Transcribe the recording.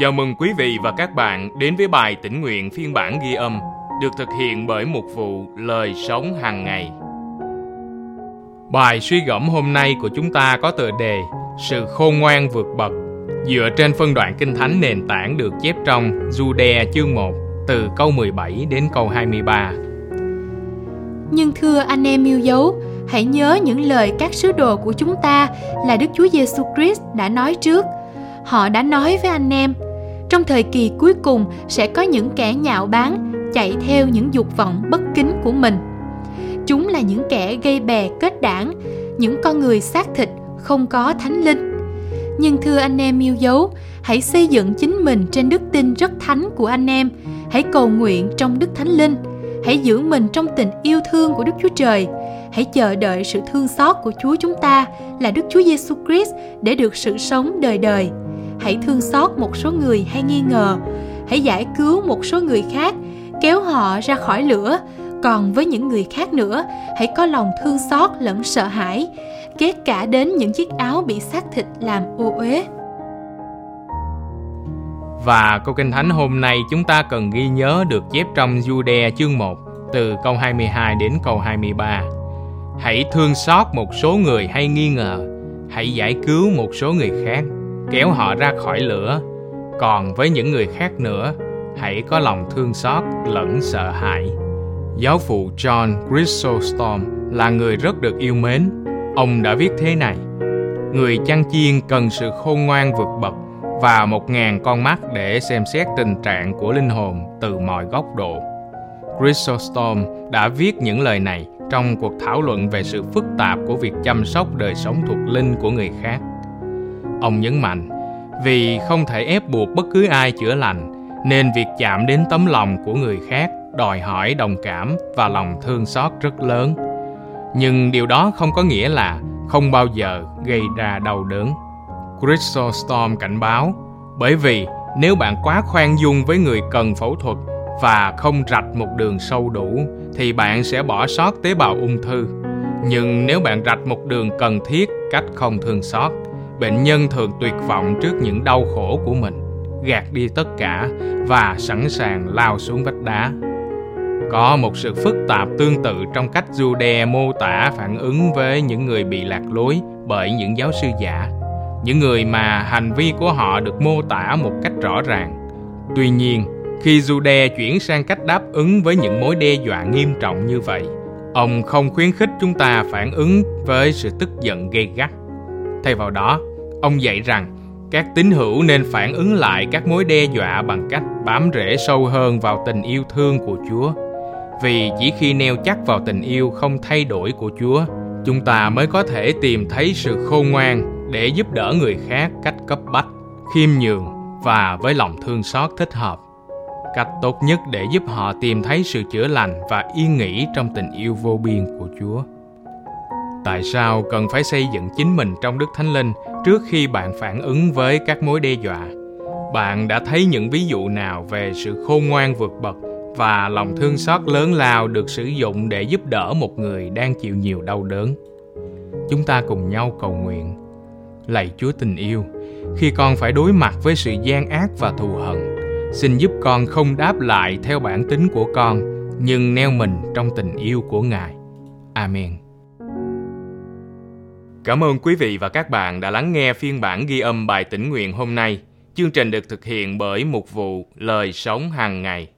Chào mừng quý vị và các bạn đến với bài tỉnh nguyện phiên bản ghi âm được thực hiện bởi mục vụ Lời Sống hàng ngày. Bài suy gẫm hôm nay của chúng ta có tựa đề Sự khôn ngoan vượt bậc dựa trên phân đoạn kinh thánh nền tảng được chép trong Jude chương 1 từ câu 17 đến câu 23. Nhưng thưa anh em yêu dấu, hãy nhớ những lời các sứ đồ của chúng ta là Đức Chúa Giêsu Christ đã nói trước. Họ đã nói với anh em, trong thời kỳ cuối cùng sẽ có những kẻ nhạo báng, chạy theo những dục vọng bất kính của mình. Chúng là những kẻ gây bè kết đảng, những con người xác thịt không có thánh linh. Nhưng thưa anh em yêu dấu, hãy xây dựng chính mình trên đức tin rất thánh của anh em. Hãy cầu nguyện trong đức thánh linh. Hãy giữ mình trong tình yêu thương của Đức Chúa Trời. Hãy chờ đợi sự thương xót của Chúa chúng ta là Đức Chúa Giêsu Christ để được sự sống đời đời. Hãy thương xót một số người hay nghi ngờ. Hãy giải cứu một số người khác, kéo họ ra khỏi lửa. Còn với những người khác nữa, hãy có lòng thương xót lẫn sợ hãi, kết cả đến những chiếc áo bị xác thịt làm ô uế. Và câu kinh thánh hôm nay chúng ta cần ghi nhớ được chép trong Jude chương 1 từ câu 22 đến câu 23. Hãy thương xót một số người hay nghi ngờ, hãy giải cứu một số người khác, kéo họ ra khỏi lửa. Còn với những người khác nữa, hãy có lòng thương xót lẫn sợ hãi. Giáo phụ John Chrysostom là người rất được yêu mến. Ông đã viết thế này: Người chăn chiên cần sự khôn ngoan vượt bậc và một ngàn con mắt để xem xét tình trạng của linh hồn từ mọi góc độ. Chrysostom đã viết những lời này trong cuộc thảo luận về sự phức tạp của việc chăm sóc đời sống thuộc linh của người khác. Ông nhấn mạnh, vì không thể ép buộc bất cứ ai chữa lành, nên việc chạm đến tấm lòng của người khác đòi hỏi đồng cảm và lòng thương xót rất lớn. Nhưng điều đó không có nghĩa là không bao giờ gây ra đau đớn. Chrysostom cảnh báo, bởi vì nếu bạn quá khoan dung với người cần phẫu thuật và không rạch một đường sâu đủ thì bạn sẽ bỏ sót tế bào ung thư. Nhưng nếu bạn rạch một đường cần thiết cách không thương xót, bệnh nhân thường tuyệt vọng trước những đau khổ của mình, gạt đi tất cả và sẵn sàng lao xuống vách đá. Có một sự phức tạp tương tự trong cách Jude mô tả phản ứng với những người bị lạc lối bởi những giáo sư giả những người mà hành vi của họ được mô tả một cách rõ ràng. Tuy nhiên, khi Jude chuyển sang cách đáp ứng với những mối đe dọa nghiêm trọng như vậy, ông không khuyến khích chúng ta phản ứng với sự tức giận gây gắt. Thay vào đó, ông dạy rằng các tín hữu nên phản ứng lại các mối đe dọa bằng cách bám rễ sâu hơn vào tình yêu thương của Chúa. Vì chỉ khi neo chắc vào tình yêu không thay đổi của Chúa, chúng ta mới có thể tìm thấy sự khôn ngoan để giúp đỡ người khác cách cấp bách, khiêm nhường và với lòng thương xót thích hợp. Cách tốt nhất để giúp họ tìm thấy sự chữa lành và yên nghỉ trong tình yêu vô biên của Chúa. Tại sao cần phải xây dựng chính mình trong Đức Thánh Linh trước khi bạn phản ứng với các mối đe dọa? Bạn đã thấy những ví dụ nào về sự khôn ngoan vượt bậc và lòng thương xót lớn lao được sử dụng để giúp đỡ một người đang chịu nhiều đau đớn? Chúng ta cùng nhau cầu nguyện lạy Chúa tình yêu, khi con phải đối mặt với sự gian ác và thù hận, xin giúp con không đáp lại theo bản tính của con, nhưng neo mình trong tình yêu của Ngài. Amen. Cảm ơn quý vị và các bạn đã lắng nghe phiên bản ghi âm bài tĩnh nguyện hôm nay. Chương trình được thực hiện bởi mục vụ Lời Sống hàng ngày